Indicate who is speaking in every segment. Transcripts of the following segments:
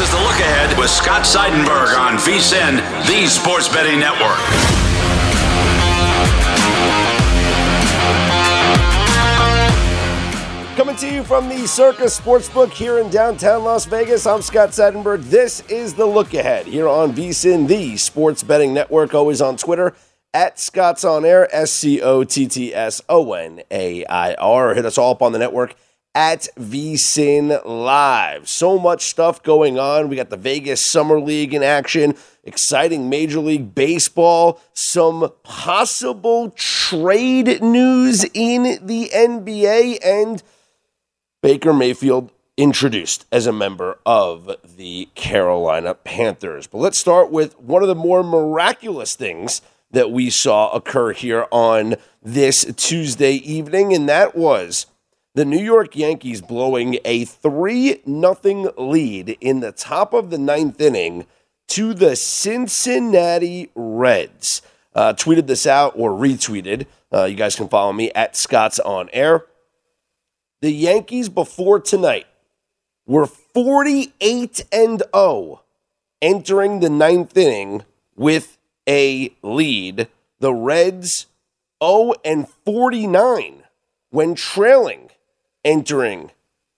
Speaker 1: This is the look ahead with Scott Seidenberg on VSIN, the Sports Betting Network.
Speaker 2: Coming to you from the Circus Sportsbook here in downtown Las Vegas, I'm Scott Seidenberg. This is the look ahead here on VSIN, the Sports Betting Network, always on Twitter at Scott's On Air, S C O T T S O N A I R. Hit us all up on the network at VSIN Live. So much stuff going on. We got the Vegas Summer League in action, exciting Major League Baseball, some possible trade news in the NBA, and Baker Mayfield introduced as a member of the Carolina Panthers. But let's start with one of the more miraculous things that we saw occur here on this Tuesday evening, and that was the New York Yankees blowing a 3 0 lead in the top of the ninth inning to the Cincinnati Reds. Uh, tweeted this out or retweeted. Uh, you guys can follow me at Scott's On Air. The Yankees before tonight were 48 and 0 entering the ninth inning with a lead. The Reds 0 and 49 when trailing entering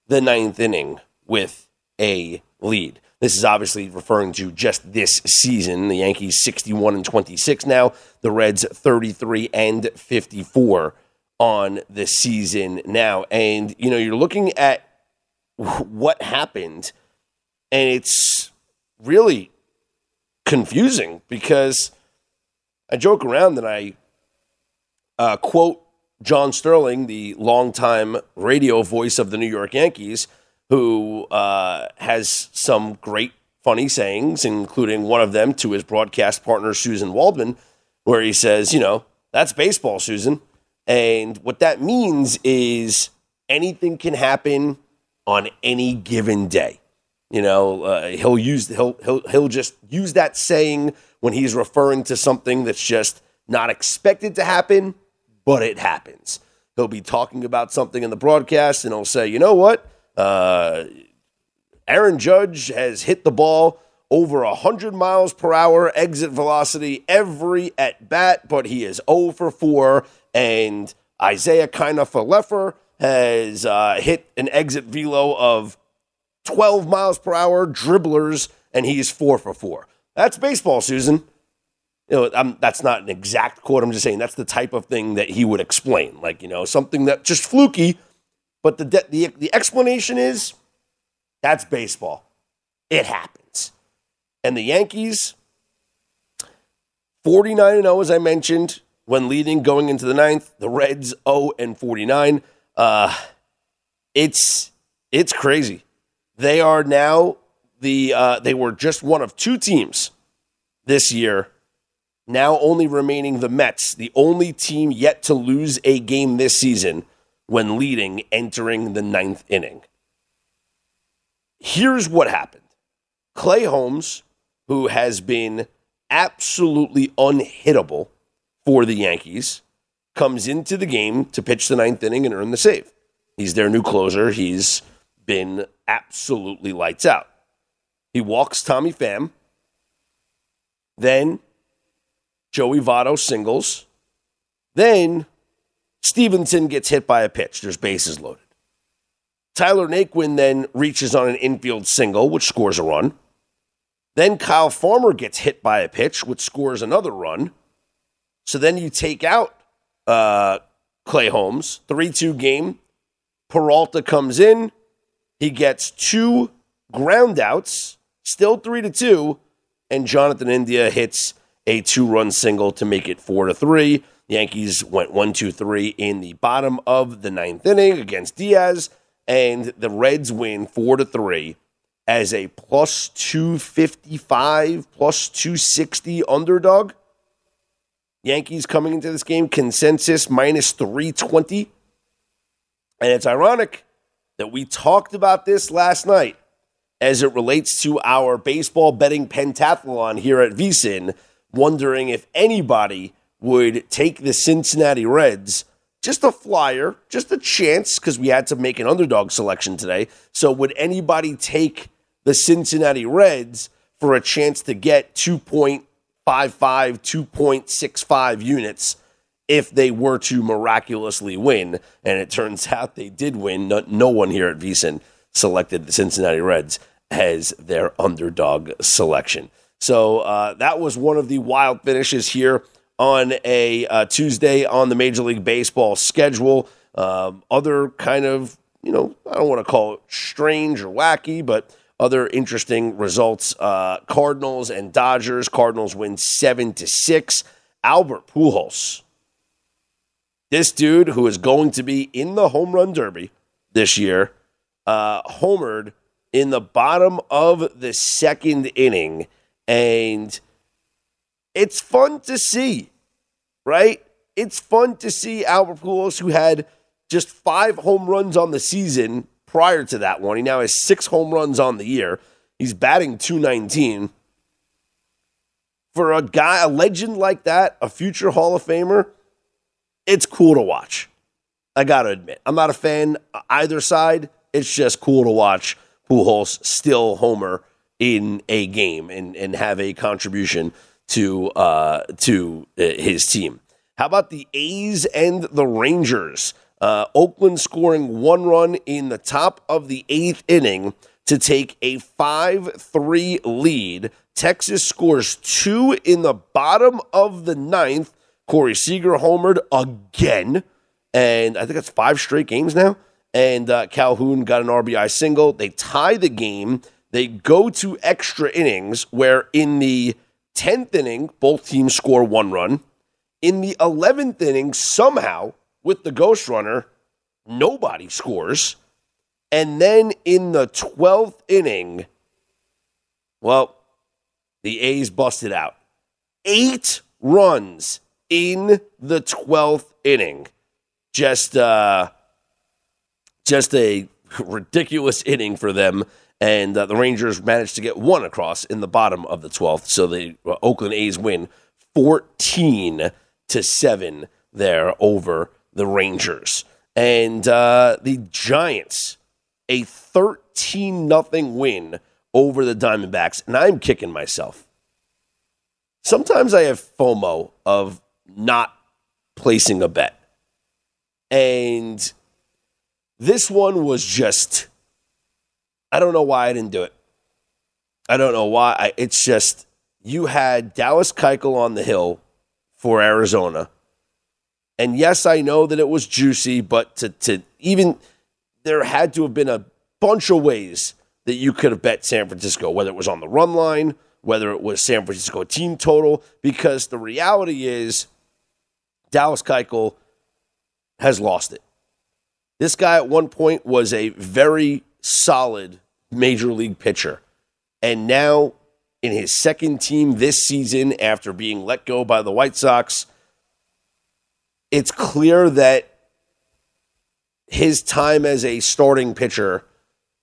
Speaker 2: the ninth inning with a lead. This is obviously referring to just this season. The Yankees 61 and 26 now, the Reds 33 and 54 on the season now. And, you know, you're looking at what happened, and it's really confusing because I joke around that I uh, quote John Sterling, the longtime radio voice of the New York Yankees, who uh, has some great funny sayings, including one of them to his broadcast partner, Suzyn Waldman, where he says, you know, that's baseball, Suzyn. And what that means is anything can happen on any given day. You know, uh, he'll use he'll he'll he'll just use that saying when he's referring to something that's just not expected to happen, but it happens. He'll be talking about something in the broadcast, and he'll say, "You know what? Uh, Aaron Judge has hit the ball." over 100 miles per hour exit velocity every at bat, but he is 0 for 4 and Isiah Kiner-Falefa has uh, hit an exit velo of 12 miles per hour dribblers, and he's four for four. That's baseball, Suzyn. You know, I'm, that's not an exact quote. I'm just saying that's the type of thing that he would explain, like you know, something that just fluky. But the the the explanation is that's baseball. It happens, and the Yankees, 49 and 0, as I mentioned, when leading going into the ninth. The Reds 0 and 49. Uh, it's it's crazy. They are now the uh, they were just one of two teams this year. Now only remaining the Mets, the only team yet to lose a game this season when leading entering the ninth inning. Here's what happened. Clay Holmes, who has been absolutely unhittable for the Yankees, comes into the game to pitch the ninth inning and earn the save. He's their new closer. He's been absolutely lights out. He walks Tommy Pham. Then Joey Votto singles. Then Stevenson gets hit by a pitch. There's bases loaded. Tyler Naquin then reaches on an infield single, which scores a run. Then Kyle Farmer gets hit by a pitch, which scores another run. So then you take out uh, Clay Holmes, 3 2 game. Peralta comes in. He gets two ground outs, still 3 to 2. And Jonathan India hits a two run single to make it 4 to 3. Yankees went 1 2 3 in the bottom of the ninth inning against Diaz. And the Reds win 4 to 3 as a plus 255, plus 260 underdog. Yankees coming into this game, consensus minus 320. And it's ironic that we talked about this last night as it relates to our baseball betting pentathlon here at VSIN, wondering if anybody would take the Cincinnati Reds. Just a flyer, just a chance, because we had to make an underdog selection today. So, would anybody take the Cincinnati Reds for a chance to get 2.55, 2.65 units if they were to miraculously win. And it turns out they did win. No, no one here at VSIN selected the Cincinnati Reds as their underdog selection. So uh, that was one of the wild finishes here on a uh, Tuesday on the Major League Baseball schedule. Um, other kind of, you know, I don't want to call it strange or wacky, but other interesting results: uh, Cardinals and Dodgers. Cardinals win seven to six. Albert Pujols, this dude who is going to be in the home run derby this year, uh, homered in the bottom of the second inning, and it's fun to see, right? It's fun to see Albert Pujols, who had just five home runs on the season, prior to that one. He now has six home runs on the year. He's batting 219. For a guy, a legend like that, a future Hall of Famer, it's cool to watch. I got to admit. I'm not a fan either side. It's just cool to watch Pujols still homer in a game and, and have a contribution to uh, to uh, his team. How about the A's and the Rangers? Uh, Oakland scoring one run in the top of the eighth inning to take a 5 3 lead. Texas scores two in the bottom of the ninth. Corey Seager homered again. And I think that's five straight games now. And uh, Calhoun got an RBI single. They tie the game. They go to extra innings, where in the 10th inning, both teams score one run. In the 11th inning, somehow, with the Ghost Runner, nobody scores. And then in the 12th inning, well, the A's busted out. Eight runs in the 12th inning. Just uh just a ridiculous inning for them and uh, the Rangers managed to get one across in the bottom of the 12th. So the uh, Oakland A's win 14 to 7 there over the Rangers. And uh, the Giants, a 13 nothing win over the Diamondbacks. And I'm kicking myself. Sometimes I have FOMO of not placing a bet. And this one was just, I don't know why I didn't do it. I don't know why. I, it's just, you had Dallas Keuchel on the hill for Arizona and yes, I know that it was juicy, but to, to even there had to have been a bunch of ways that you could have bet San Francisco, whether it was on the run line, whether it was San Francisco team total, because the reality is Dallas Keuchel has lost it. This guy at one point was a very solid major league pitcher. And now, in his second team this season, after being let go by the White Sox, it's clear that his time as a starting pitcher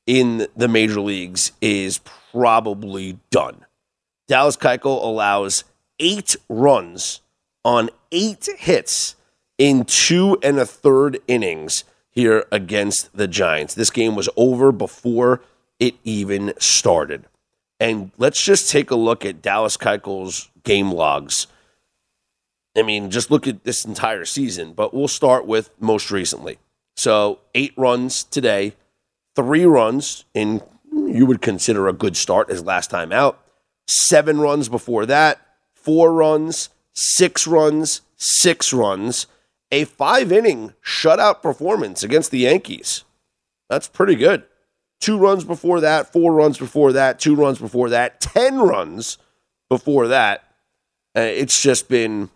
Speaker 2: in the major leagues is probably done. Dallas Keuchel allows eight runs on eight hits in two and a third innings here against the Giants. This game was over before it even started. And let's just take a look at Dallas Keuchel's game logs I mean, just look at this entire season, but we'll start with most recently. So, eight runs today, three runs in you would consider a good start as last time out, seven runs before that, four runs, six runs, six runs, a five inning shutout performance against the Yankees. That's pretty good. Two runs before that, four runs before that, two runs before that, 10 runs before that. Uh, it's just been,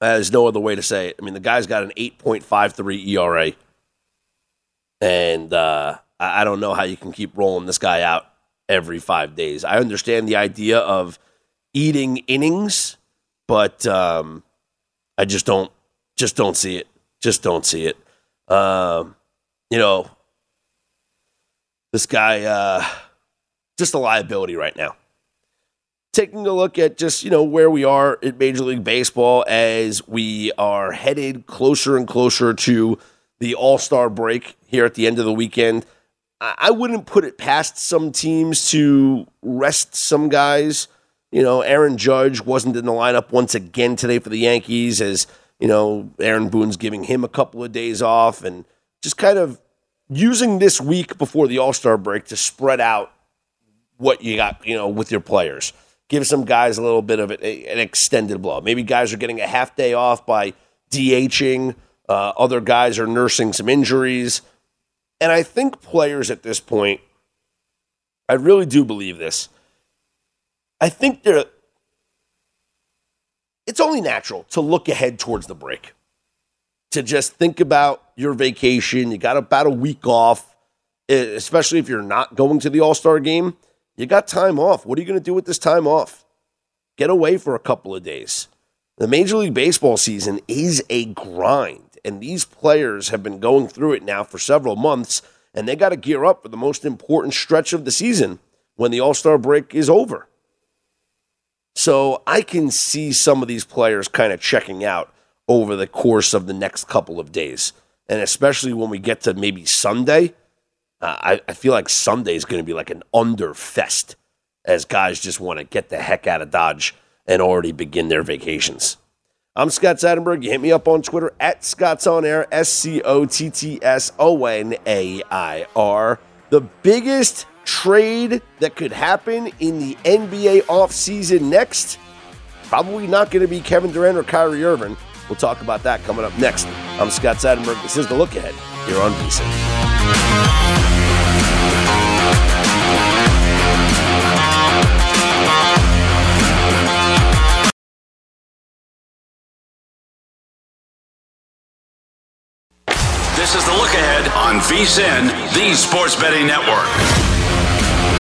Speaker 2: there's no other way to say it. I mean, the guy's got an 8.53 ERA. And uh, I don't know how you can keep rolling this guy out every five days. I understand the idea of eating innings, but um, I just don't just don't see it. Just don't see it. Um, you know, this guy uh, just a liability right now. Taking a look at just you know where we are in Major League Baseball as we are headed closer and closer to the All Star break here at the end of the weekend. I wouldn't put it past some teams to rest some guys. You know, Aaron Judge wasn't in the lineup once again today for the Yankees, as you know, Aaron Boone's giving him a couple of days off and just kind of using this week before the All Star break to spread out what you got, you know, with your players. Give some guys a little bit of an extended blow. Maybe guys are getting a half day off by DHing. Uh, other guys are nursing some injuries. And I think players at this point, I really do believe this. I think they're it's only natural to look ahead towards the break. To just think about your vacation. You got about a week off, especially if you're not going to the All Star game. You got time off. What are you going to do with this time off? Get away for a couple of days. The Major League Baseball season is a grind and these players have been going through it now for several months, and they got to gear up for the most important stretch of the season when the All Star break is over. So I can see some of these players kind of checking out over the course of the next couple of days. And especially when we get to maybe Sunday, uh, I, I feel like Sunday is going to be like an under fest as guys just want to get the heck out of Dodge and already begin their vacations. I'm Scott Seidenberg. You hit me up on Twitter at Scott's On Air, S C O T T S O N A I R. The biggest trade that could happen in the NBA offseason next, probably not going to be Kevin Durant or Kyrie Irving. We'll talk about that coming up next. I'm Scott Seidenberg. This is The Look Ahead here on VSIN.
Speaker 1: This is the look ahead on VSIN, the Sports Betting Network.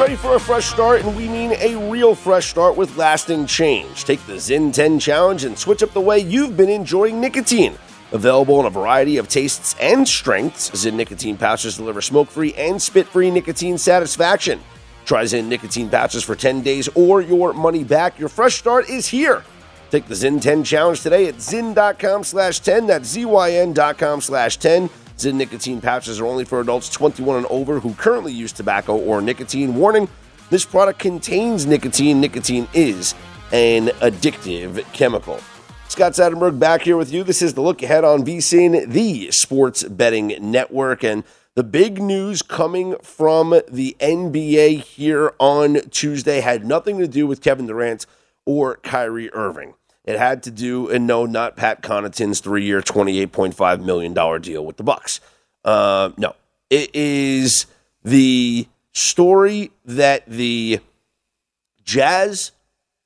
Speaker 2: Ready for a fresh start? And we mean a real fresh start with lasting change. Take the Zyn 10 challenge and switch up the way you've been enjoying nicotine. Available in a variety of tastes and strengths, Zyn nicotine pouches deliver smoke free and spit free nicotine satisfaction. Try Zyn nicotine pouches for 10 days or your money back. Your fresh start is here. Take the Zyn 10 challenge today at zyn.com slash 10. That's Z-Y-N.com slash 10. Zyn nicotine pouches are only for adults 21 and over who currently use tobacco or nicotine. Warning this product contains nicotine. Nicotine is an addictive chemical. Scott Seidenberg back here with you. This is the look ahead on VSIN, the sports betting network. And The big news coming from the NBA here on Tuesday had nothing to do with Kevin Durant or Kyrie Irving. It had to do, and no, not Pat Connaughton's three-year, twenty-eight point five million dollar deal with the Bucks. Uh, no, it is the story that the Jazz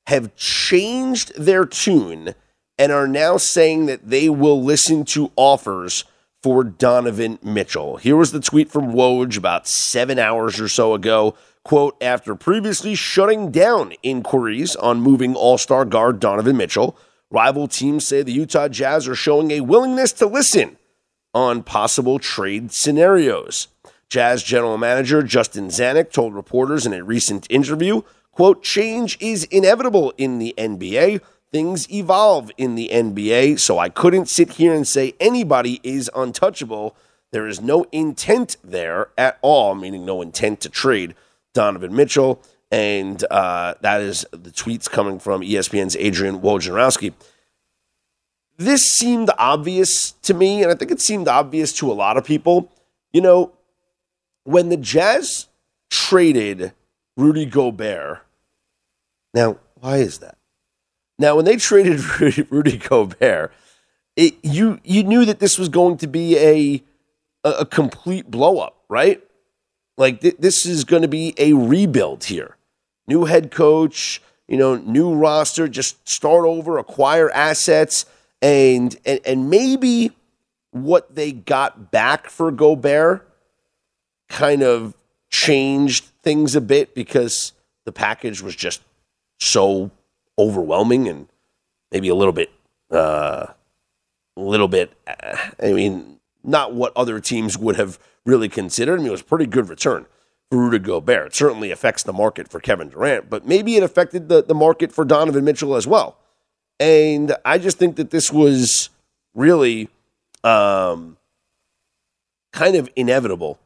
Speaker 2: have changed their tune and are now saying that they will listen to offers for Donovan Mitchell. Here was the tweet from Woj about seven hours or so ago. Quote, after previously shutting down inquiries on moving all star guard Donovan Mitchell, rival teams say the Utah Jazz are showing a willingness to listen on possible trade scenarios. Jazz general manager Justin Zanik told reporters in a recent interview, quote, change is inevitable in the NBA. Things evolve in the NBA, so I couldn't sit here and say anybody is untouchable. There is no intent there at all, meaning no intent to trade Donovan Mitchell. And uh, that is the tweets coming from ESPN's Adrian Wojnarowski. This seemed obvious to me, and I think it seemed obvious to a lot of people. You know, when the Jazz traded Rudy Gobert, now, why is that? Now, when they traded Rudy, Gobert, it, you you knew that this was going to be a a, complete blow up, right? Like th- this is going to be a rebuild here. New head coach, you know, new roster, just start over, acquire assets, and and, and maybe what they got back for Gobert kind of changed things a bit because the package was just so overwhelming and maybe a little bit, uh, a little bit. Uh, I mean, not what other teams would have really considered. I mean, it was a pretty good return for Rudy Gobert. It certainly affects the market for Kevin Durant, but maybe it affected the, the market for Donovan Mitchell as well. And I just think that this was really um, kind of inevitable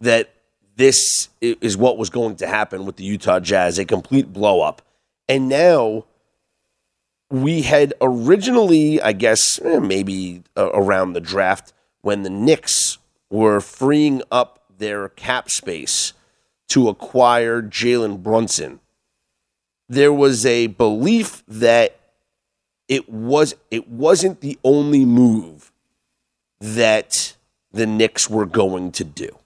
Speaker 2: that this is what was going to happen with the Utah Jazz a complete blow up. And now we had originally, I guess, eh, maybe uh, around the draft when the Knicks were freeing up their cap space to acquire Jalen Brunson. There was a belief that it was it wasn't the only move that the Knicks were going to do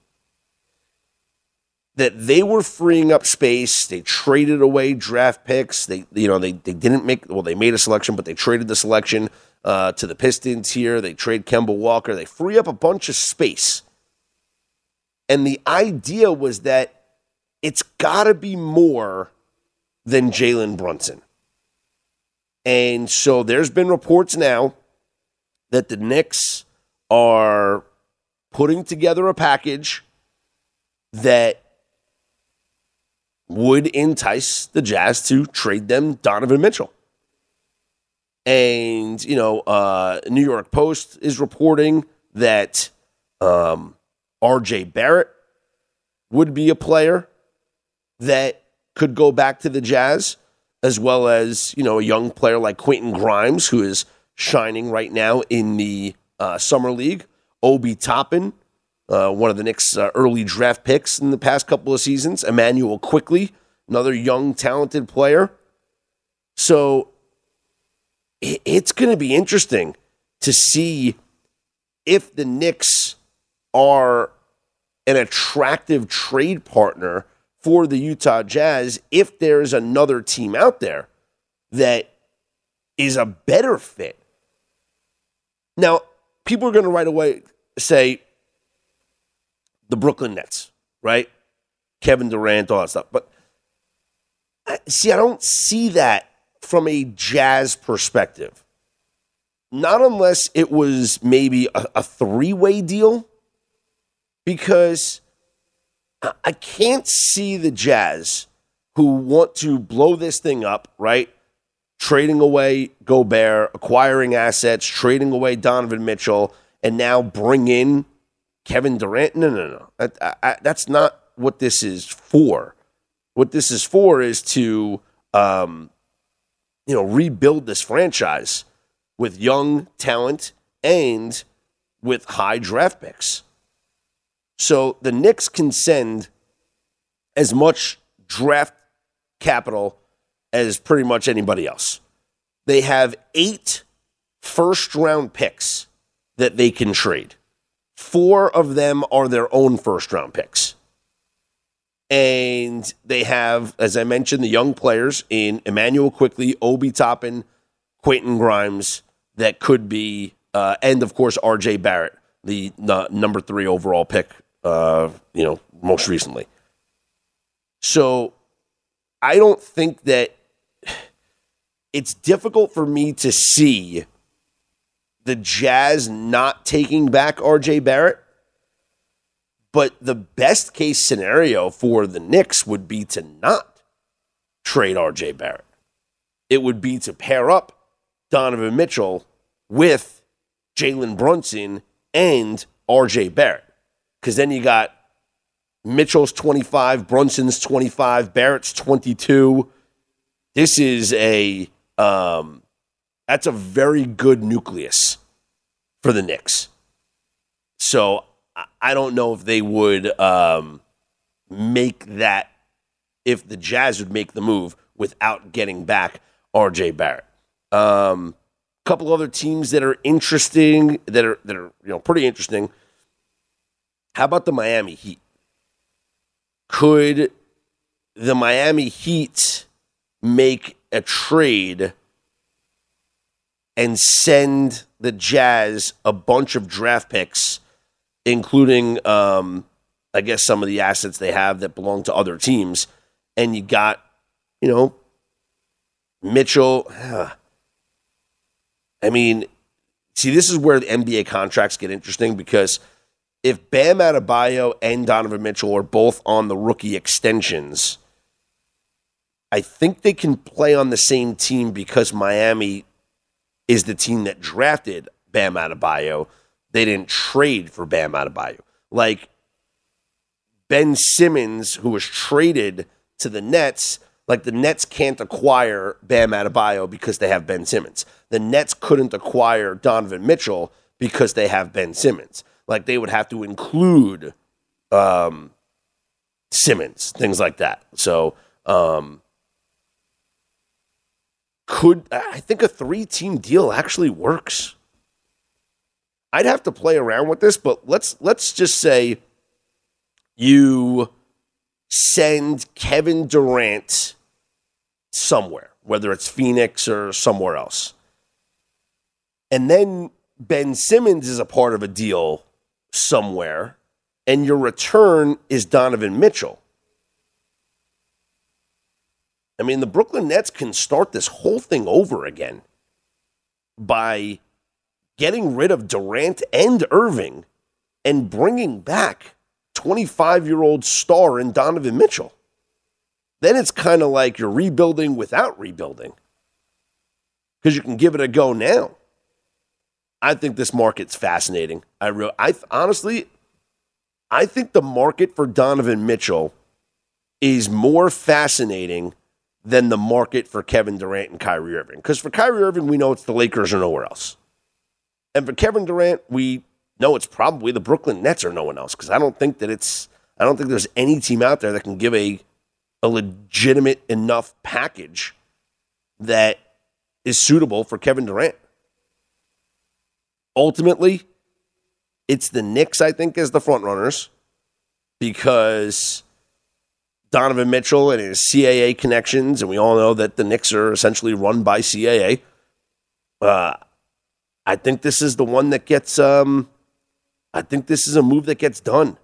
Speaker 2: that they were freeing up space. They traded away draft picks. They, you know, they, they didn't make, well, they made a selection, but they traded the selection uh, to the Pistons here. They trade Kemba Walker. They free up a bunch of space. And the idea was that it's got to be more than Jalen Brunson. And so there's been reports now that the Knicks are putting together a package that would entice the Jazz to trade them Donovan Mitchell. And, you know, uh, New York Post is reporting that um, RJ Barrett would be a player that could go back to the Jazz, as well as, you know, a young player like Quentin Grimes, who is shining right now in the uh, Summer League. Obi Toppin uh, one of the Knicks' uh, early draft picks in the past couple of seasons. Immanuel Quickley, another young, talented player. So it's going to be interesting to see if the Knicks are an attractive trade partner for the Utah Jazz if there's another team out there that is a better fit. Now, people are going to right away say, the Brooklyn Nets, right? Kevin Durant, all that stuff. But see, I don't see that from a Jazz perspective. Not unless it was maybe a, a three way deal, because I can't see the Jazz who want to blow this thing up, right? Trading away Gobert, acquiring assets, trading away Donovan Mitchell, and now bring in Kevin Durant. No, no, no. I, I, that's not what this is for. What this is for is to, um, you know, rebuild this franchise with young talent and with high draft picks. So the Knicks can send as much draft capital as pretty much anybody else. They have eight first round picks that they can trade. Four of them are their own first round picks. And they have, as I mentioned, the young players in Immanuel Quickley, Obi Toppin, Quentin Grimes, that could be, uh, and of course, RJ Barrett, the, the number three overall pick, uh, you know, most recently. So I don't think that it's difficult for me to see the Jazz not taking back RJ Barrett. But the best case scenario for the Knicks would be to not trade RJ Barrett. It would be to pair up Donovan Mitchell with Jalen Brunson and RJ Barrett. Because then you got Mitchell's 25, Brunson's 25, Barrett's 22. This is a um, that's a very good nucleus for the Knicks. So I don't know if they would um, make that if the Jazz would make the move without getting back RJ Barrett. A um, couple other teams that are interesting that are that are you know pretty interesting. How about the Miami Heat? Could the Miami Heat make a trade and send the Jazz a bunch of draft picks, including, um, I guess, some of the assets they have that belong to other teams. And you got, you know, Mitchell. I mean, see, this is where the NBA contracts get interesting because if Bam Adebayo and Donovan Mitchell are both on the rookie extensions, I think they can play on the same team because Miami is the team that drafted Bam Adebayo. They didn't trade for Bam Adebayo. Like Ben Simmons, who was traded to the Nets, like the Nets can't acquire Bam Adebayo because they have Ben Simmons. The Nets couldn't acquire Donovan Mitchell because they have Ben Simmons. Like they would have to include um, Simmons, things like that. So um, could I think a three team deal actually works? I'd have to play around with this, but let's let's just say you send Kevin Durant somewhere, whether it's Phoenix or somewhere else. And then Ben Simmons is a part of a deal somewhere, and your return is Donovan Mitchell. I mean, the Brooklyn Nets can start this whole thing over again by getting rid of Durant and Irving and bringing back 25 year old star in Donovan Mitchell. Then it's kind of like you're rebuilding without rebuilding because you can give it a go now. I think this market's fascinating. I re- I honestly, I think the market for Donovan Mitchell is more fascinating than the market for Kevin Durant and Kyrie Irving. Because for Kyrie Irving, we know it's the Lakers or nowhere else. And for Kevin Durant, we know it's probably the Brooklyn Nets or no one else. Because I don't think that it's, I don't think there's any team out there that can give a, a legitimate enough package that is suitable for Kevin Durant. Ultimately, it's the Knicks, I think, as the front runners because Donovan Mitchell and his CAA connections, and we all know that the Knicks are essentially run by CAA. Uh, I think this is the one that gets. Um, I think this is a move that gets done.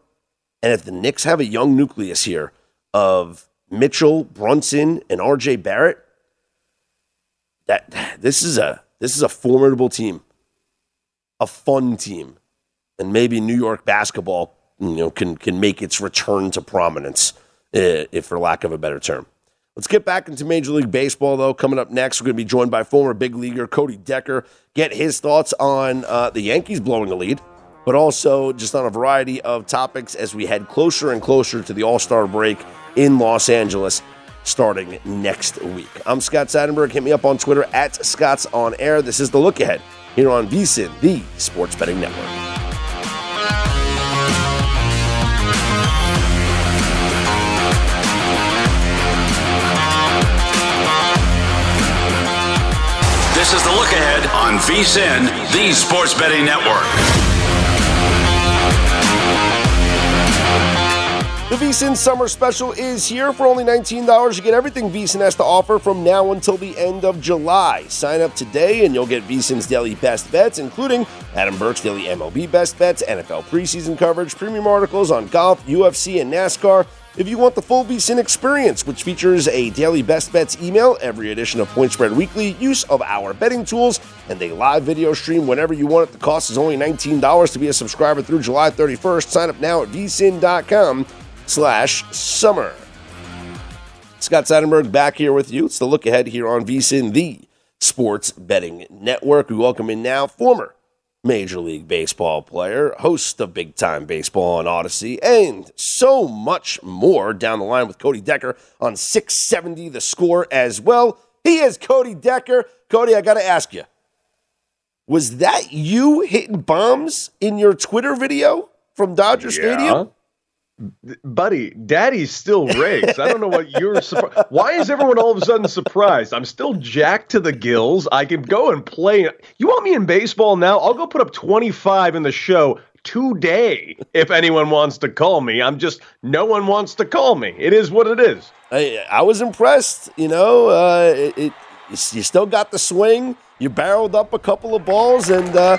Speaker 2: And if the Knicks have a young nucleus here of Mitchell, Brunson, and RJ Barrett, that this is a this is a formidable team, a fun team, and maybe New York basketball, you know, can can make its return to prominence if for lack of a better term. Let's get back into Major League Baseball, though. Coming up next, we're going to be joined by former big leaguer Cody Decker. Get his thoughts on uh, the Yankees blowing a lead, but also just on a variety of topics as we head closer and closer to the All Star break in Los Angeles starting next week. I'm Scott Seidenberg. Hit me up on Twitter at Scott's On Air. This is the look ahead here on VSIN, the Sports Betting Network.
Speaker 1: This is the look ahead on VSIN, the Sports Betting Network.
Speaker 2: The VSIN Summer Special is here. For only $19, you get everything VSIN has to offer from now until the end of July. Sign up today and you'll get VSIN's daily best bets, including Adam Burke's daily MLB best bets, NFL preseason coverage, premium articles on golf, UFC, and NASCAR. If you want the full VSIN experience, which features a daily best bets email, every edition of Point Spread Weekly, use of our betting tools, and a live video stream whenever you want it, the cost is only $19 to be a subscriber through July 31st. Sign up now at vsin.com slash summer. Scott Seidenberg back here with you. It's the look ahead here on VSIN, the sports betting network. We welcome in now former Major League Baseball player, host of Big Time Baseball on Audacy, and so much more down the line with Cody Decker on 670 the score as well. He is Cody Decker. Cody, I got to ask you, was that you hitting bombs in your Twitter video from Dodger Stadium?
Speaker 3: Buddy, daddy's still rakes. I don't know what you're surprised. Why is everyone all of a sudden surprised? I'm still jacked to the gills. I can go and play. You want me in baseball now? I'll go put up 25 in the show today if anyone wants to call me. I'm just, no one wants to call me. It is what it is.
Speaker 2: I, I was impressed. You know, uh, it, it, you still got the swing. You barreled up a couple of balls and uh,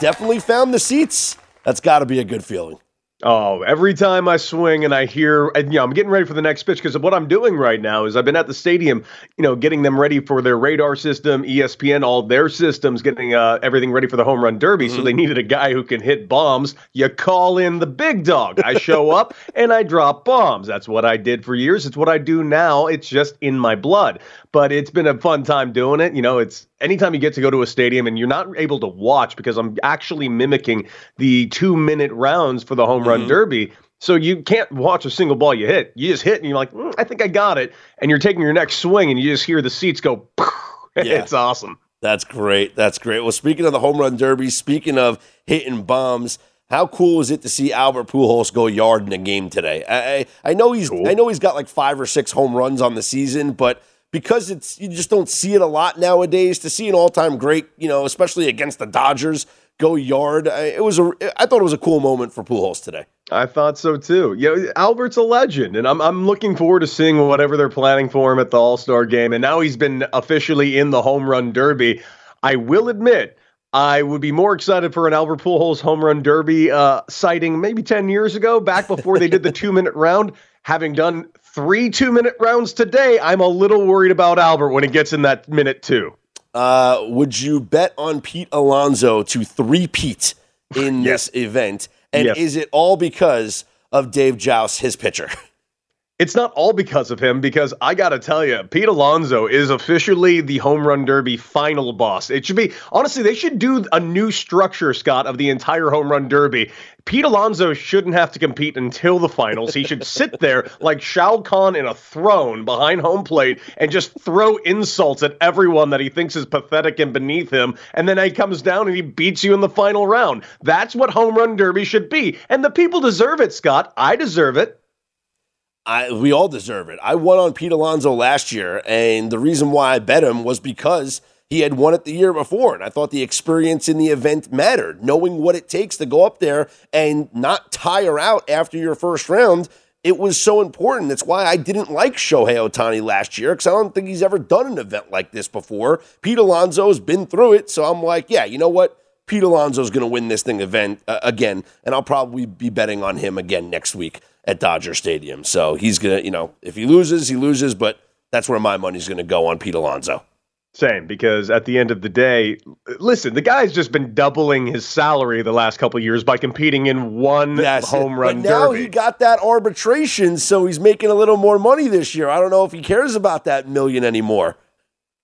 Speaker 2: definitely found the seats. That's got to be a good feeling.
Speaker 3: Oh, every time I swing and I hear, and, you know, I'm getting ready for the next pitch because what I'm doing right now is I've been at the stadium, you know, getting them ready for their radar system, ESPN, all their systems, getting uh, everything ready for the home run derby. Mm-hmm. So they needed a guy who can hit bombs. You call in the big dog. I show up and I drop bombs. That's what I did for years. It's what I do now. It's just in my blood. But it's been a fun time doing it. You know, it's anytime you get to go to a stadium and you're not able to watch because I'm actually mimicking the two minute rounds for the home mm-hmm. run derby. So you can't watch a single ball you hit. You just hit and you're like, mm, I think I got it. And you're taking your next swing and you just hear the seats go. Yeah. It's awesome.
Speaker 2: That's great. That's great. Well, speaking of the home run derby, speaking of hitting bombs, how cool is it to see Albert Pujols go yard in a game today? I, I, I know he's cool. I know he's got like five or six home runs on the season, but because it's you just don't see it a lot nowadays. To see an all-time great, you know, especially against the Dodgers, go yard. It was a I thought it was a cool moment for Pujols today.
Speaker 3: I thought so too. Yeah, you know, Albert's a legend, and I'm I'm looking forward to seeing whatever they're planning for him at the All Star game. And now he's been officially in the home run derby. I will admit. I would be more excited for an Albert Pujols home run derby uh, sighting maybe 10 years ago, back before they did the two minute round. Having done three two minute rounds today, I'm a little worried about Albert when he gets in that minute two.
Speaker 2: Uh, would you bet on Pete Alonso to three-peat in yes. this event? And yes. is it all because of Dave Jauss, his pitcher?
Speaker 3: It's not all because of him, because I got to tell you, Pete Alonso is officially the home run derby final boss. It should be, honestly, they should do a new structure, Scott, of the entire home run derby. Pete Alonso shouldn't have to compete until the finals. He should sit there like Shao Kahn in a throne behind home plate and just throw insults at everyone that he thinks is pathetic and beneath him. And then he comes down and he beats you in the final round. That's what home run derby should be. And the people deserve it, Scott. I deserve it.
Speaker 2: I, we all deserve it. I won on Pete Alonso last year, and the reason why I bet him was because he had won it the year before, and I thought the experience in the event mattered. Knowing what it takes to go up there and not tire out after your first round, it was so important. That's why I didn't like Shohei Ohtani last year because I don't think he's ever done an event like this before. Pete Alonso has been through it, so I'm like, yeah, you know what? Pete Alonso is going to win this thing event uh, again, and I'll probably be betting on him again next week at Dodger Stadium. So he's going to, you know, if he loses, he loses, but that's where my money's going to go on Pete Alonso.
Speaker 3: Same, because at the end of the day, listen, the guy's just been doubling his salary the last couple years by competing in one That's home it. run
Speaker 2: but now
Speaker 3: derby.
Speaker 2: he got that arbitration, so he's making a little more money this year. I don't know if he cares about that million anymore.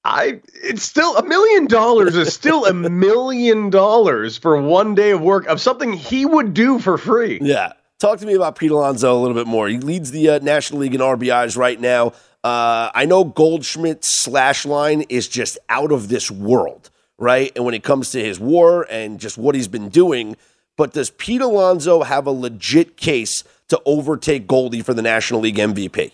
Speaker 3: I it's still a million dollars is still a million dollars for one day of work of something he would do for free.
Speaker 2: Yeah. Talk to me about Pete Alonso a little bit more. He leads the uh, National League in RBIs right now. Uh, I know Goldschmidt's slash line is just out of this world, right? And when it comes to his war and just what he's been doing, but does Pete Alonso have a legit case to overtake Goldie for the National League MVP?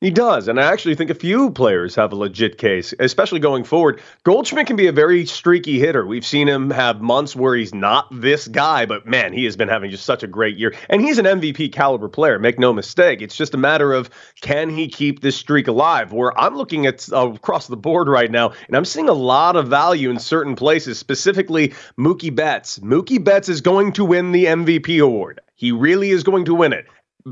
Speaker 3: He does. And I actually think a few players have a legit case, especially going forward. Goldschmidt can be a very streaky hitter. We've seen him have months where he's not this guy, but man, he has been having just such a great year. And he's an MVP caliber player, make no mistake. It's just a matter of can he keep this streak alive? Where I'm looking at uh, across the board right now, and I'm seeing a lot of value in certain places, specifically Mookie Betts. Mookie Betts is going to win the MVP award. He really is going to win it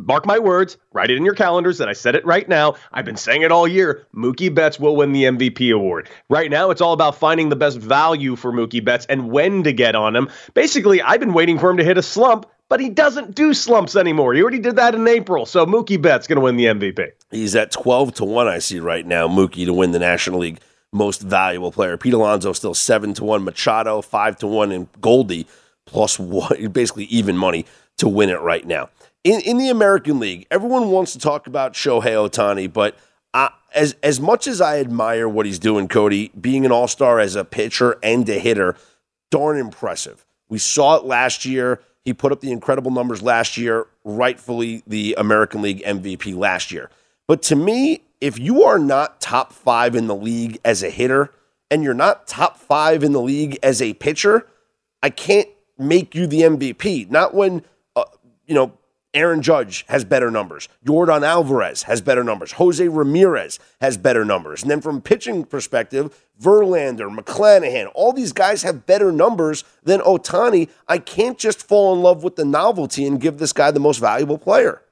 Speaker 3: mark my words, write it in your calendars that I said it right now. I've been saying it all year. Mookie Betts will win the MVP award. Right now, it's all about finding the best value for Mookie Betts and when to get on him. Basically, I've been waiting for him to hit a slump, but he doesn't do slumps anymore. He already did that in April. So Mookie Betts going to win the MVP.
Speaker 2: He's at 12 to 1, I see right now, Mookie to win the National League most valuable player. Pete Alonso still 7 to 1, Machado 5 to 1, and Goldie plus one, basically even money to win it right now in, in the American League, everyone wants to talk about Shohei Ohtani, but I, as as much as I admire what he's doing, Cody, being an all star as a pitcher and a hitter, darn impressive. We saw it last year. He put up the incredible numbers last year, rightfully the American League MVP last year. But to me, if you are not top five in the league as a hitter and you're not top five in the league as a pitcher, I can't make you the MVP. Not when, uh, you know, Aaron Judge has better numbers. Yordan Alvarez has better numbers. Jose Ramirez has better numbers. And then from pitching perspective, Verlander, McClanahan, all these guys have better numbers than Ohtani. I can't just fall in love with the novelty and give this guy the most valuable player.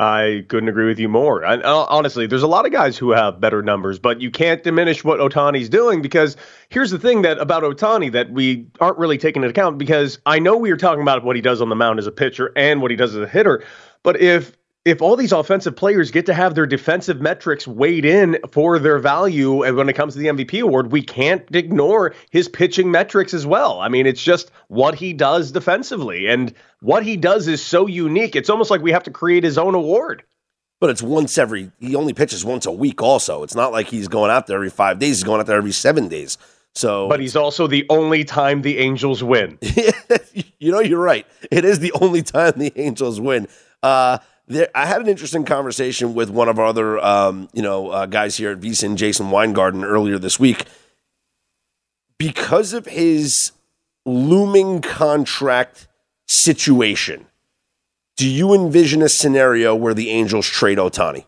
Speaker 3: I couldn't agree with you more. And honestly, there's a lot of guys who have better numbers, but you can't diminish what Ohtani's doing because here's the thing that about Ohtani that we aren't really taking into account because I know we are talking about what he does on the mound as a pitcher and what he does as a hitter, but if if all these offensive players get to have their defensive metrics weighed in for their value and when it comes to the MVP award, we can't ignore his pitching metrics as well. I mean, it's just what he does defensively. And what he does is so unique. It's almost like we have to create his own award.
Speaker 2: But it's once every, he only pitches once a week, also. It's not like he's going out there every five days, he's going out there every seven days. So,
Speaker 3: but he's also the only time the Angels win.
Speaker 2: you know, you're right. It is the only time the Angels win. Uh, there, I had an interesting conversation with one of our other, um, you know, uh, guys here at VSIN, Jason Weingarten, earlier this week. Because of his looming contract situation, do you envision a scenario where the Angels trade Ohtani?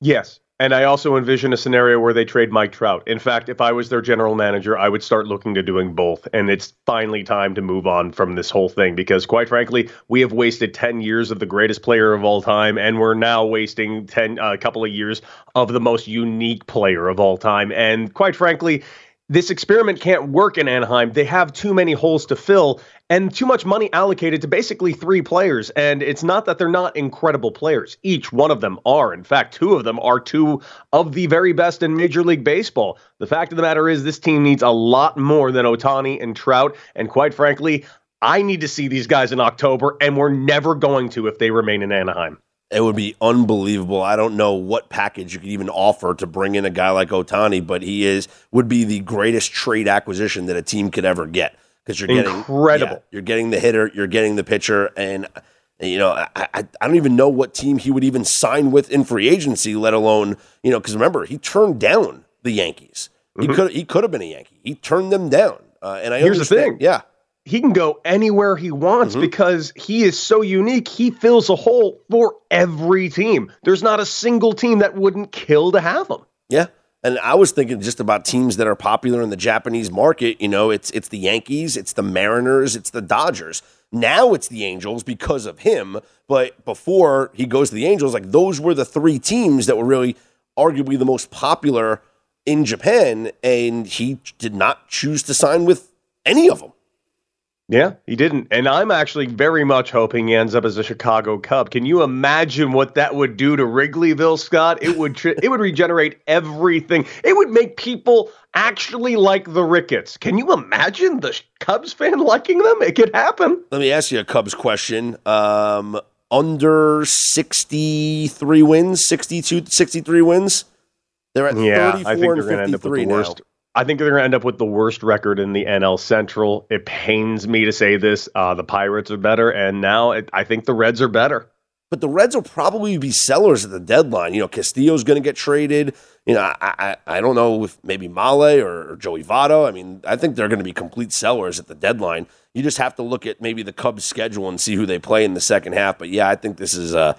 Speaker 3: Yes. And I also envision a scenario where they trade Mike Trout. In fact, if I was their general manager, I would start looking to doing both. And it's finally time to move on from this whole thing because, quite frankly, we have wasted 10 years of the greatest player of all time, and we're now wasting 10 a uh, couple of years of the most unique player of all time. And quite frankly, this experiment can't work in Anaheim. They have too many holes to fill and too much money allocated to basically three players. And it's not that they're not incredible players. Each one of them are. In fact, two of them are two of the very best in Major League Baseball. The fact of the matter is, this team needs a lot more than Ohtani and Trout. And quite frankly, I need to see these guys in October, and we're never going to if they remain in Anaheim.
Speaker 2: It would be unbelievable. I don't know what package you could even offer to bring in a guy like Ohtani, but he is would be the greatest trade acquisition that a team could ever get because you're getting
Speaker 3: incredible. Yeah,
Speaker 2: you're getting the hitter, you're getting the pitcher, and you know I, I, I don't even know what team he would even sign with in free agency, let alone you know because remember he turned down the Yankees. Mm-hmm. He could he could have been a Yankee. He turned them down. Uh, and I
Speaker 3: here's the thing,
Speaker 2: yeah
Speaker 3: he can go anywhere he wants mm-hmm. because he is so unique. He fills a hole for every team. There's not a single team that wouldn't kill to have him.
Speaker 2: Yeah. And I was thinking just about teams that are popular in the Japanese market. You know, it's it's the Yankees, it's the Mariners, it's the Dodgers. Now it's the Angels because of him. But before he goes to the Angels, like those were the three teams that were really arguably the most popular in Japan, and he did not choose to sign with any of them.
Speaker 3: Yeah, he didn't. And I'm actually very much hoping he ends up as a Chicago Cub. Can you imagine what that would do to Wrigleyville, Scott? It would tri- it would regenerate everything. It would make people actually like the Ricketts. Can you imagine the Cubs fan liking them? It could happen.
Speaker 2: Let me ask you a Cubs question. Um, under 63 wins, 62 63 wins. They're at yeah, 34 I think they're and 53 now. Worst,
Speaker 3: I think they're going to end up with the worst record in the NL Central. It pains me to say this. Uh, the Pirates are better, and now it, I think the Reds are better.
Speaker 2: but the Reds will probably be sellers at the deadline. You know, Castillo's going to get traded. You know, I, I, I don't know if maybe Mahle or, or Joey Votto. I mean, I think they're going to be complete sellers at the deadline. You just have to look at maybe the Cubs' schedule and see who they play in the second half. But yeah, I think this is a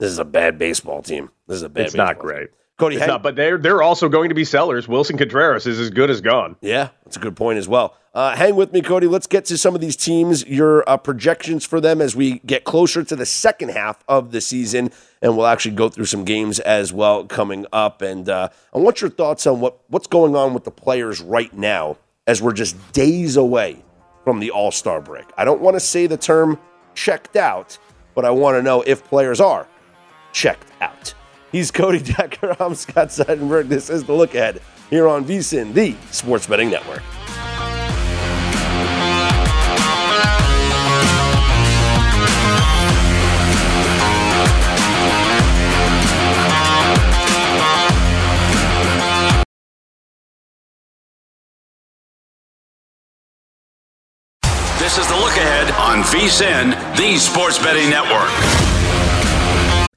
Speaker 2: this is a bad baseball team. This is a bad.
Speaker 3: It's not great.
Speaker 2: team. Cody,
Speaker 3: It's not, but they're they're also going to be sellers. Willson Contreras is as good as gone.
Speaker 2: Yeah, that's a good point as well. Uh, hang with me, Cody. Let's get to some of these teams, your uh, projections for them as we get closer to the second half of the season, and we'll actually go through some games as well coming up. And uh, I want your thoughts on what what's going on with the players right now as we're just days away from the All Star break. I don't want to say the term checked out, but I want to know if players are checked out. He's Cody Decker. I'm Scott Seidenberg. This is the look ahead here on VSIN, the Sports Betting Network.
Speaker 1: This is the look ahead on VSIN, the Sports Betting Network.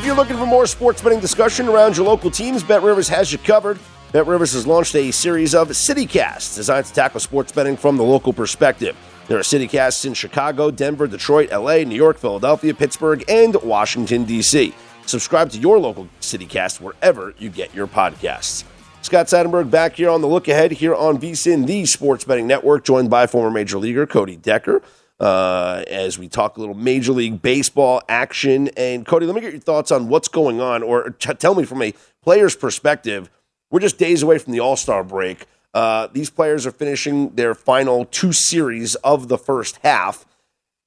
Speaker 2: If you're looking for more sports betting discussion around your local teams, Bet Rivers has you covered. Bet Rivers has launched a series of CityCasts designed to tackle sports betting from the local perspective. There are CityCasts in Chicago, Denver, Detroit, LA, New York, Philadelphia, Pittsburgh, and Washington, D.C. Subscribe to your local CityCast wherever you get your podcasts. Scott Seidenberg back here on the look ahead here on VSIN, the Sports Betting Network, joined by former Major Leaguer Cody Decker. Uh, as we talk a little Major League Baseball action. And Cody, let me get your thoughts on what's going on, or t- tell me from a player's perspective. We're just days away from the All Star break. Uh, these players are finishing their final two series of the first half.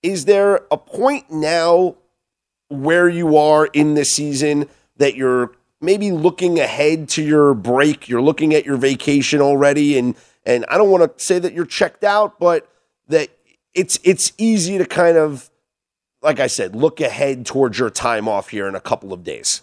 Speaker 2: Is there a point now where you are in this season that you're maybe looking ahead to your break? You're looking at your vacation already, and and I don't want to say that you're checked out, but that it's it's easy to kind of, like I said, look ahead towards your time off here in a couple of days.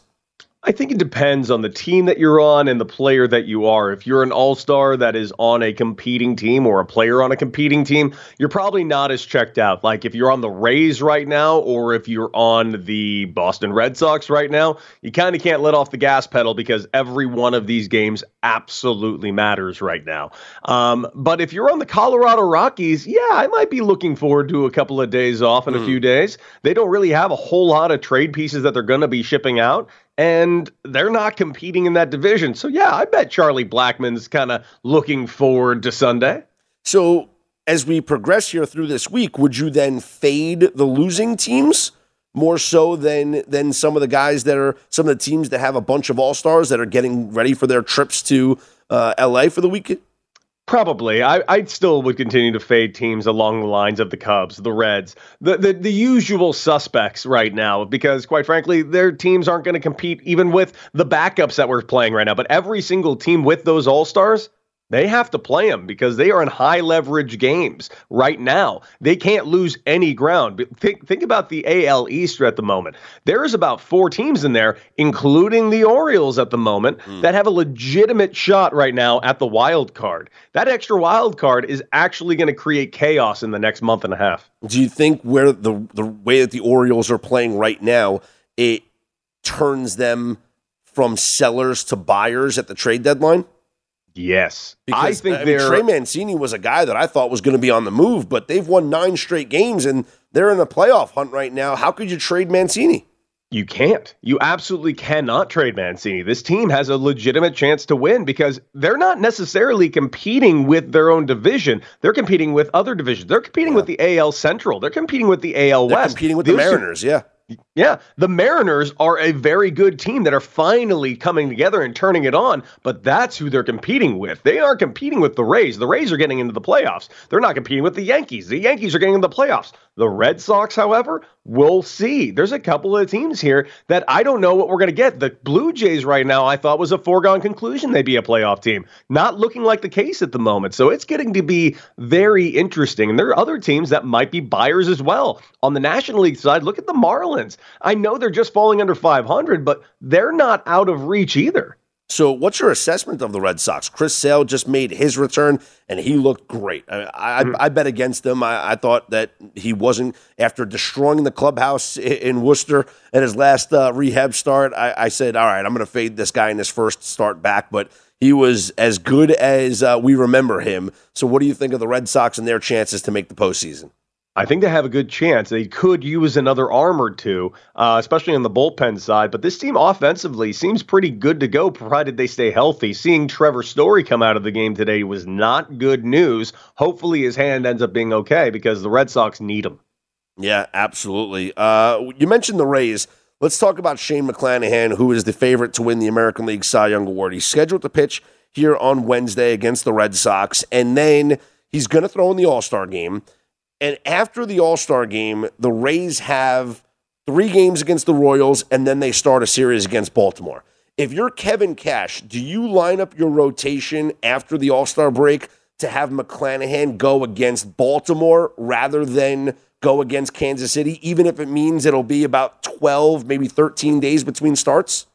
Speaker 3: I think it depends on the team that you're on and the player that you are. If you're an all star that is on a competing team or a player on a competing team, you're probably not as checked out. Like if you're on the Rays right now or if you're on the Boston Red Sox right now, you kind of can't let off the gas pedal because every one of these games absolutely matters right now. Um, but if you're on the Colorado Rockies, yeah, I might be looking forward to a couple of days off in a few days. They don't really have a whole lot of trade pieces that they're going to be shipping out and they're not competing in that division. So yeah, I bet Charlie Blackmon's kind of looking forward to Sunday.
Speaker 2: So as we progress here through this week, would you then fade the losing teams more so than than some of the guys that are some of the teams that have a bunch of all stars that are getting ready for their trips to uh, LA for the weekend?
Speaker 3: Probably. I, I still would continue to fade teams along the lines of the Cubs, the Reds, the, the, the usual suspects right now, because quite frankly, their teams aren't going to compete even with the backups that we're playing right now. But every single team with those All Stars, they have to play them because they are in high leverage games right now. They can't lose any ground. But Think, think about the AL East at the moment. There is about four teams in there, including the Orioles at the moment, hmm. that have a legitimate shot right now at the wild card. That extra wild card is actually going to create chaos in the next month and a half.
Speaker 2: Do you think where the the way that the Orioles are playing right now, it turns them from sellers to buyers at the trade deadline?
Speaker 3: Yes,
Speaker 2: because, I think I mean, Trey Mancini was a guy that I thought was going to be on the move, but they've won nine straight games and they're in a playoff hunt right now. How could you trade Mancini?
Speaker 3: You can't. You absolutely cannot trade Mancini. This team has a legitimate chance to win because they're not necessarily competing with their own division. They're competing with other divisions. They're competing yeah. with the AL Central. They're competing with the AL West.
Speaker 2: they're Competing with the Mariners, yeah.
Speaker 3: Yeah, the Mariners are a very good team that are finally coming together and turning it on, but that's who they're competing with. They aren't competing with the Rays. The Rays are getting into the playoffs. They're not competing with the Yankees. The Yankees are getting into the playoffs. The Red Sox, however, we'll see. There's a couple of teams here that I don't know what we're going to get. The Blue Jays right now, I thought was a foregone conclusion they'd be a playoff team. Not looking like the case at the moment. So it's getting to be very interesting. And there are other teams that might be buyers as well. On the National League side, look at the Marlins. I know they're just falling under 500, but they're not out of reach either.
Speaker 2: So, what's your assessment of the Red Sox? Chris Sale just made his return, and he looked great. I, I, mm. I bet against him. I, I, thought that he wasn't after destroying the clubhouse in Worcester at his last uh, rehab start. I, said, "All right, I'm going to fade this guy in his first start back," but he was as good as uh, we remember him. So, what do you think of the Red Sox and their chances to make the postseason?
Speaker 3: I think they have a good chance. They could use another arm or two, uh, especially on the bullpen side. But this team offensively seems pretty good to go, provided they stay healthy. Seeing Trevor Story come out of the game today was not good news. Hopefully, his hand ends up being okay because the Red Sox need him.
Speaker 2: Yeah, absolutely. Uh, you mentioned the Rays. Let's talk about Shane McClanahan, who is the favorite to win the American League Cy Young Award. He's scheduled to pitch here on Wednesday against the Red Sox, and then he's going to throw in the All Star game. And after the All Star game, the Rays have three games against the Royals, and then they start a series against Baltimore. If you're Kevin Cash, do you line up your rotation after the All Star break to have McClanahan go against Baltimore rather than go against Kansas City, even if it means it'll be about 12, maybe 13 days between starts?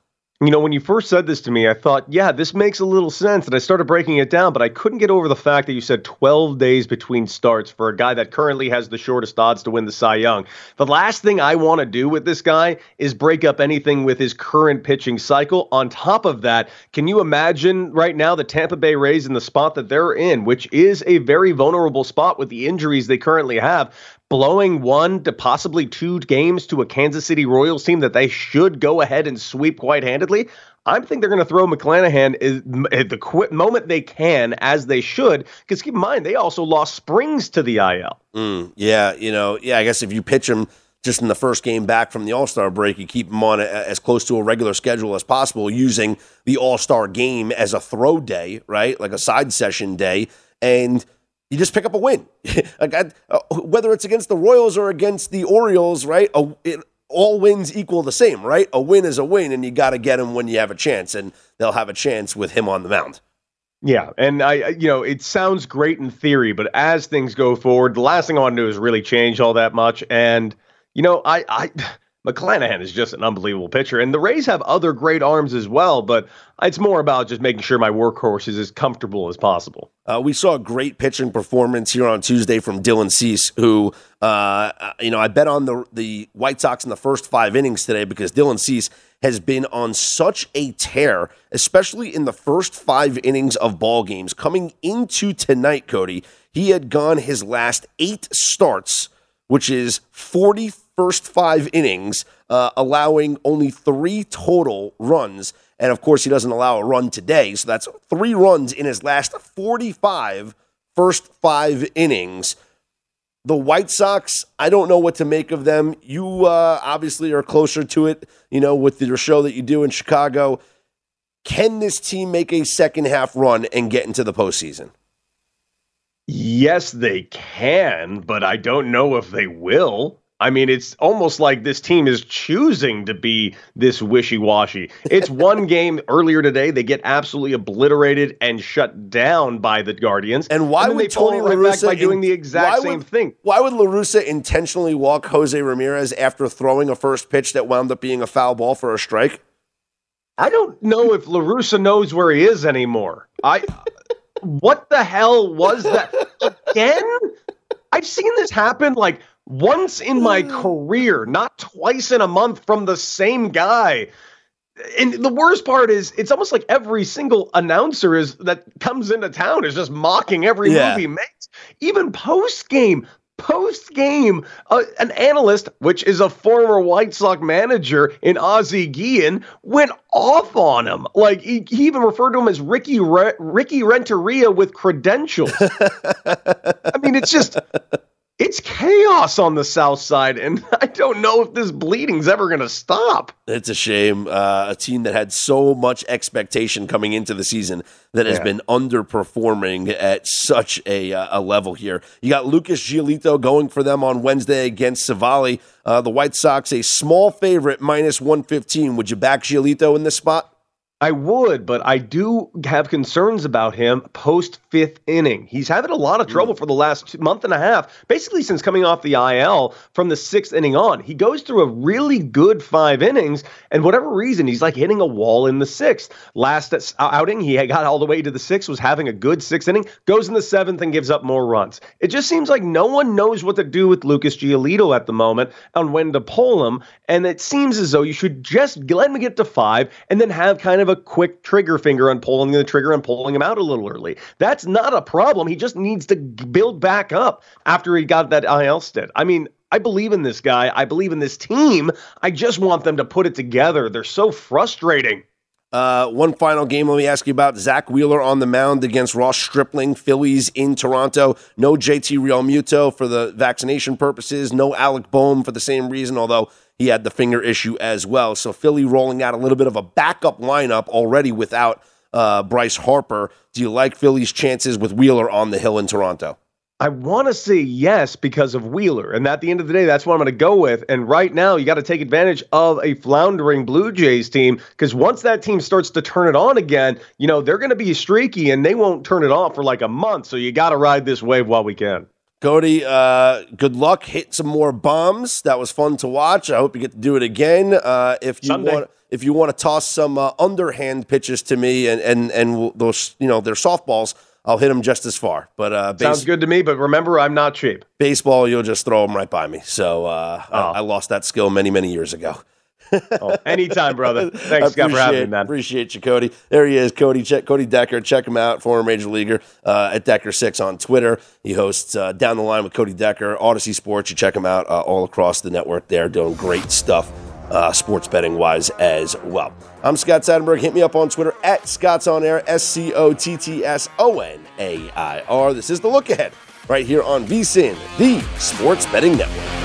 Speaker 3: You know, when you first said this to me, I thought, yeah, this makes a little sense. And I started breaking it down, but I couldn't get over the fact that you said 12 days between starts for a guy that currently has the shortest odds to win the Cy Young. The last thing I want to do with this guy is break up anything with his current pitching cycle. On top of that, can you imagine right now the Tampa Bay Rays in the spot that they're in, which is a very vulnerable spot with the injuries they currently have? Blowing one to possibly two games to a Kansas City Royals team that they should go ahead and sweep quite handedly. I think they're going to throw McClanahan at the qu- moment they can, as they should. Because keep in mind, they also lost Springs to the IL.
Speaker 2: Mm, yeah, you know, yeah. I guess if you pitch him just in the first game back from the All Star break, you keep him on a, as close to a regular schedule as possible, using the All Star game as a throw day, right, like a side session day, and you just pick up a win. like I, uh, whether it's against the Royals or against the Orioles, right? A, it, all wins equal the same, right? A win is a win, and you got to get them when you have a chance, and they'll have a chance with him on the mound.
Speaker 3: Yeah, and I, you know, it sounds great in theory, but as things go forward, the last thing I want to do is really change all that much. And you know, I, I McClanahan is just an unbelievable pitcher, and the Rays have other great arms as well. But it's more about just making sure my workhorse is as comfortable as possible.
Speaker 2: Uh, we saw a great pitching performance here on Tuesday from Dylan Cease, who, uh, you know, I bet on the the White Sox in the first five innings today because Dylan Cease has been on such a tear, especially in the first five innings of ball games. Coming into tonight, Cody, he had gone his last eight starts, which is forty first five innings, uh, allowing only three total runs. And of course, he doesn't allow a run today. So that's three runs in his last 45 first five innings. The White Sox, I don't know what to make of them. You uh, obviously are closer to it, you know, with your show that you do in Chicago. Can this team make a second half run and get into the postseason?
Speaker 3: Yes, they can, but I don't know if they will. I mean, it's almost like this team is choosing to be this wishy washy. It's one game earlier today. They get absolutely obliterated and shut down by the Guardians.
Speaker 2: And why
Speaker 3: and
Speaker 2: would Tony
Speaker 3: right
Speaker 2: La Russa
Speaker 3: by doing the exact same
Speaker 2: would,
Speaker 3: thing?
Speaker 2: Why would La Russa intentionally walk Jose Ramirez after throwing a first pitch that wound up being a foul ball for a strike?
Speaker 3: I don't know if La Russa knows where he is anymore. I. what the hell was that again? I've seen this happen like once in my career, not twice in a month from the same guy. and the worst part is it's almost like every single announcer is that comes into town is just mocking every
Speaker 2: Yeah.
Speaker 3: move he makes even post game post game uh, an analyst which is a former white sox manager in ozzie guillen went off on him like he, he even referred to him as ricky Re- ricky renteria with credentials i mean it's just it's chaos on the south side and i don't know if this bleeding's ever going to stop
Speaker 2: It's a shame. Uh, a team that had so much expectation coming into the season that has
Speaker 3: Yeah.
Speaker 2: been underperforming at such a, uh, a level here. You got Lucas Giolito going for them on Wednesday against Civale. Uh, the White Sox, a small favorite, minus 115. Would you back Giolito in this spot?
Speaker 3: I would, but I do have concerns about him post fifth inning. He's having a lot of trouble mm. for the last two- month and a half, basically since coming off the IL from the sixth inning on. He goes through a really good five innings, and whatever reason, he's like hitting a wall in the sixth. Last uh, outing, he had got all the way to the sixth, was having a good sixth inning, goes in the seventh and gives up more runs. It just seems like no one knows what to do with Lucas Giolito at the moment on when to pull him, and it seems as though you should just let him get to five and then have kind of a quick trigger finger on pulling the trigger and pulling him out a little early. That's not a problem. He just needs to build back up after he got that IL stint. I mean, I believe in this guy. I believe in this team. I just want them to put it together. They're so frustrating.
Speaker 2: Uh, one final game. Let me ask you about Zack Wheeler on the mound against Ross Stripling, Phillies in Toronto. No JT Realmuto for the vaccination purposes. No Alec Bohm for the same reason, although he had the finger issue as well. So Philly rolling out a little bit of a backup lineup already without uh, Bryce Harper. Do you like Philly's chances with Wheeler on the hill in Toronto?
Speaker 3: I want to say yes because of Wheeler. And at the end of the day, that's what I'm going to go with. And right now, you got to take advantage of a floundering Blue Jays team because once that team starts to turn it on again, you know, they're going to be streaky and they won't turn it on for like a month. So you got to ride this wave while we can.
Speaker 2: Cody, uh, good luck. Hit some more bombs. That was fun to watch. I hope you get to do it again. Uh, if you
Speaker 3: Someday.
Speaker 2: want, if you want to toss some uh, underhand pitches to me and and and those, you know, they're softballs, I'll hit them just as far. But uh, base,
Speaker 3: Sounds good to me. But remember, I'm not cheap.
Speaker 2: baseball, you'll just throw them right by me. So uh,
Speaker 3: Oh.
Speaker 2: I, I lost that skill many many years ago.
Speaker 3: Oh, anytime, brother. Thanks, Scott, for having me, man.
Speaker 2: Appreciate you, Cody. There he is, Cody. Check Cody Decker. Check him out, former major leaguer uh, at Decker Six on Twitter. He hosts uh, Down the Line with Cody Decker, Audacy Sports. You check him out uh, all across the network. They're doing great stuff, uh, sports betting wise as well. I'm Scott Seidenberg. Hit me up on Twitter at Scott's On Air. S C O T T S O N A I R. This is the look ahead right here on VSIN, the Sports Betting Network.